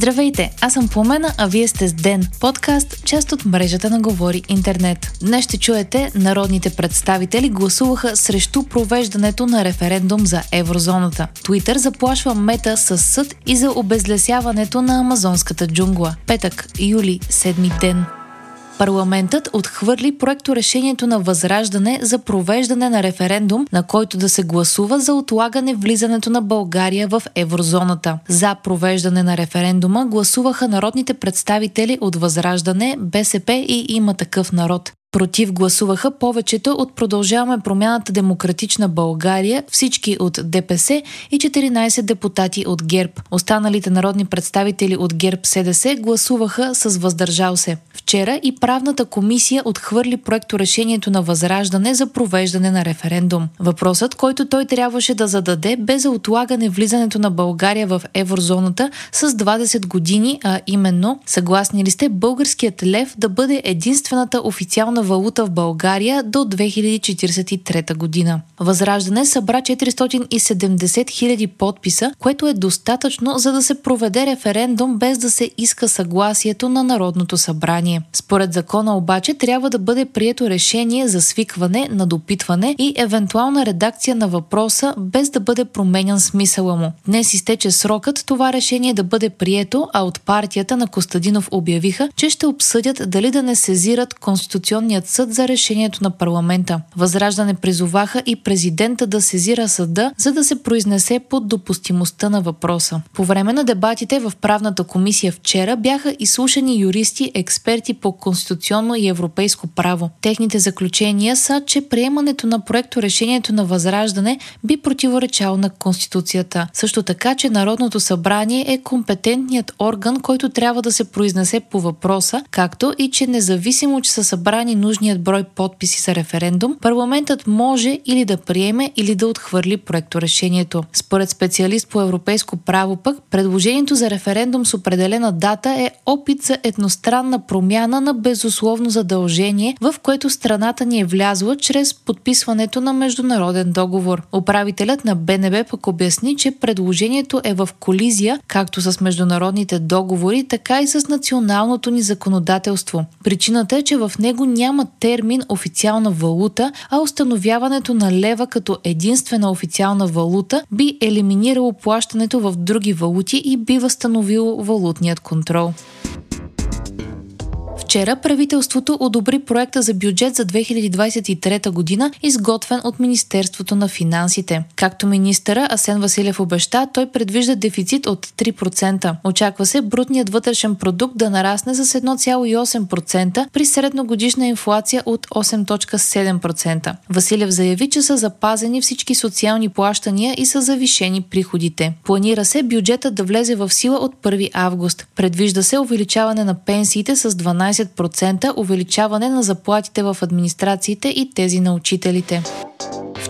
Здравейте, аз съм Пламена, а вие сте с Ден, подкаст, част от мрежата на Говори Интернет. Днес ще чуете, народните представители гласуваха срещу провеждането на референдум за еврозоната. Туитър заплашва мета с съд и за обезлесяването на амазонската джунгла. Петък, юли, седми ден. Парламентът отхвърли проекто решението на Възраждане за провеждане на референдум, на който да се гласува за отлагане влизането на България в еврозоната. За провеждане на референдума гласуваха народните представители от Възраждане, БСП и има такъв народ. Против гласуваха повечето от Продължаваме промяната Демократична България, всички от ДПС и 14 депутати от ГЕРБ. Останалите народни представители от ГЕРБ СДС гласуваха с въздържал се. Вчера и правната комисия отхвърли проекто решението на Възраждане за провеждане на референдум. Въпросът, който той трябваше да зададе бе за отлагане влизането на България в еврозоната с 20 години, а именно съгласни ли сте българският лев да бъде единствената официална национална валута в България до 2043 година. Възраждане събра 470 хиляди подписа, което е достатъчно за да се проведе референдум без да се иска съгласието на Народното събрание. Според закона обаче трябва да бъде прието решение за свикване на допитване и евентуална редакция на въпроса без да бъде променян смисъла му. Днес изтече срокът това решение да бъде прието, а от партията на Костадинов обявиха, че ще обсъдят дали да не сезират Конституционния Конституционният съд за решението на парламента. Възраждане призоваха и президента да сезира съда, за да се произнесе под допустимостта на въпроса. По време на дебатите в правната комисия вчера бяха изслушани юристи, експерти по конституционно и европейско право. Техните заключения са, че приемането на проекто решението на Възраждане би противоречало на Конституцията. Също така, че Народното събрание е компетентният орган, който трябва да се произнесе по въпроса, както и че независимо, че са събрани нужният брой подписи за референдум, парламентът може или да приеме или да отхвърли проекторешението. Според специалист по европейско право пък, предложението за референдум с определена дата е опит за едностранна промяна на безусловно задължение, в което страната ни е влязла чрез подписването на международен договор. Управителят на БНБ пък обясни, че предложението е в колизия както с международните договори, така и с националното ни законодателство. Причината е, че в него няма няма термин официална валута, а установяването на лева като единствена официална валута би елиминирало плащането в други валути и би възстановило валутният контрол. Вчера правителството одобри проекта за бюджет за 2023 година, изготвен от Министерството на финансите. Както министъра Асен Василев обеща, той предвижда дефицит от 3%. Очаква се брутният вътрешен продукт да нарасне с 1,8% при средногодишна инфлация от 8,7%. Василев заяви, че са запазени всички социални плащания и са завишени приходите. Планира се бюджета да влезе в сила от 1 август. Предвижда се увеличаване на пенсиите с 12 10% увеличаване на заплатите в администрациите и тези на учителите.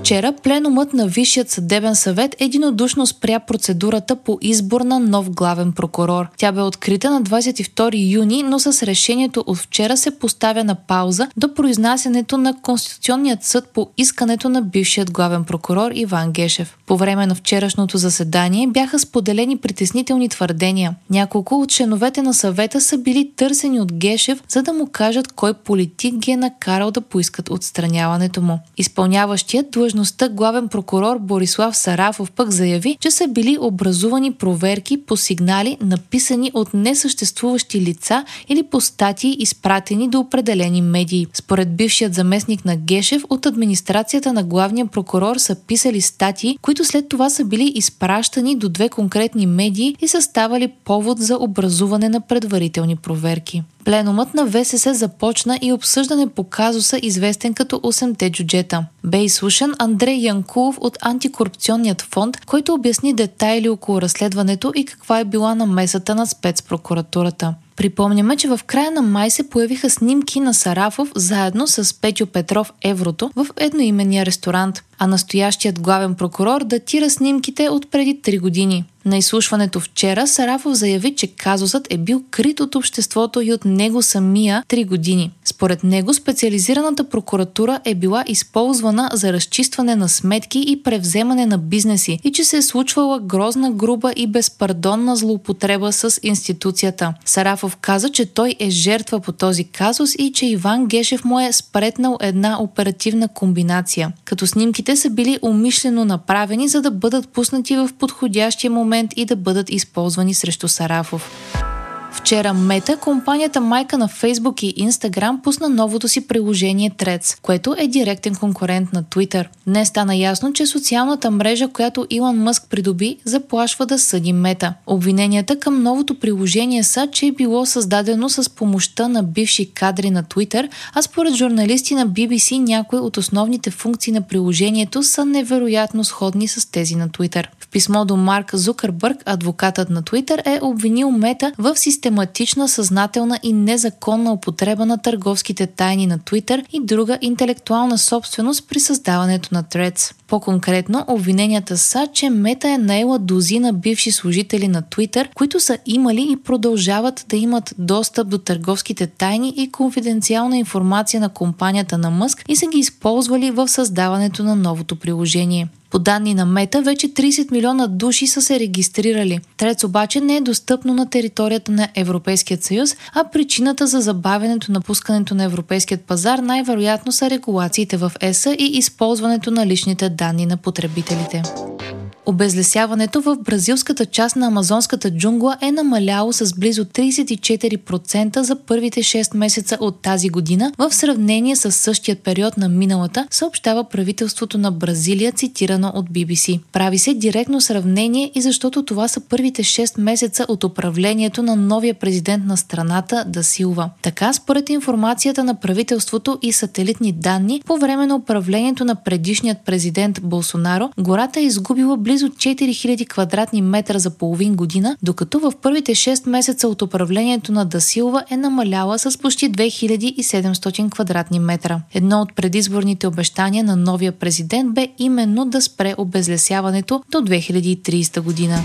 Вчера пленумът на Висшият съдебен съвет единодушно спря процедурата по избор на нов главен прокурор. Тя бе открита на 22 юни, но с решението от вчера се поставя на пауза до произнасянето на Конституционният съд по искането на бившият главен прокурор Иван Гешев. По време на вчерашното заседание бяха споделени притеснителни твърдения. Няколко от членовете на съвета са били търсени от Гешев, за да му кажат кой политик ги е накарал да поискат отстраняването му. Изпълняващият длъжността главен прокурор Борислав Сарафов пък заяви, че са били образувани проверки по сигнали, написани от несъществуващи лица или по статии, изпратени до определени медии. Според бившият заместник на Гешев, от администрацията на главния прокурор са писали статии, които след това са били изпращани до две конкретни медии и са ставали повод за образуване на предварителни проверки. Пленумът на ВСС започна и обсъждане по казуса, известен като 8-те джуджета. Бе изслушан Андрей Янкулов от Антикорупционният фонд, който обясни детайли около разследването и каква е била намесата на спецпрокуратурата. Припомняме, че в края на май се появиха снимки на Сарафов заедно с Петю Петров Еврото в едноименния ресторант. А настоящият главен прокурор датира снимките от преди 3 години. На изслушването вчера Сарафов заяви, че казусът е бил крит от обществото и от него самия три години. Според него специализираната прокуратура е била използвана за разчистване на сметки и превземане на бизнеси и че се е случвала грозна, груба и безпардонна злоупотреба с институцията. Сарафов каза, че той е жертва по този казус и че Иван Гешев му е спретнал една оперативна комбинация, като снимките са били умишлено направени, за да бъдат пуснати в подходящия момент и да бъдат използвани срещу Сарафов. Вчера Мета, компанията майка на Facebook и Instagram, пусна новото си приложение Threads, което е директен конкурент на Twitter. Днес стана ясно, че социалната мрежа, която Илон Мъск придоби, заплашва да съди Мета. Обвиненията към новото приложение са, че е било създадено с помощта на бивши кадри на Twitter, а според журналисти на BBC някои от основните функции на приложението са невероятно сходни с тези на Twitter. В писмо до Марк Зукърбърг, адвокатът на Twitter, е обвинил Мета в система систематична, съзнателна и незаконна употреба на търговските тайни на Twitter и друга интелектуална собственост при създаването на Threads. По-конкретно, обвиненията са, че Мета е наела дозина бивши служители на Twitter, които са имали и продължават да имат достъп до търговските тайни и конфиденциална информация на компанията на Мъск и са ги използвали в създаването на новото приложение. По данни на Мета, вече 30 милиона души са се регистрирали. Трец обаче не е достъпно на територията на Европейският съюз, а причината за забавянето на пускането на европейският пазар най-вероятно са регулациите в ЕСА и използването на личните данни на потребителите. Обезлесяването в бразилската част на амазонската джунгла е намаляло с близо 34% за първите 6 месеца от тази година в сравнение с същия период на миналата, съобщава правителството на Бразилия, цитирано от BBC. Прави се директно сравнение и защото това са първите 6 месеца от управлението на новия президент на страната Да Силва. Така, според информацията на правителството и сателитни данни, по време на управлението на предишният президент Болсонаро, гората е изгубила близо 4000 квадратни метра за половин година, докато в първите 6 месеца от управлението на Дасилва е намаляла с почти 2700 квадратни метра. Едно от предизборните обещания на новия президент бе именно да спре обезлесяването до 2030 година.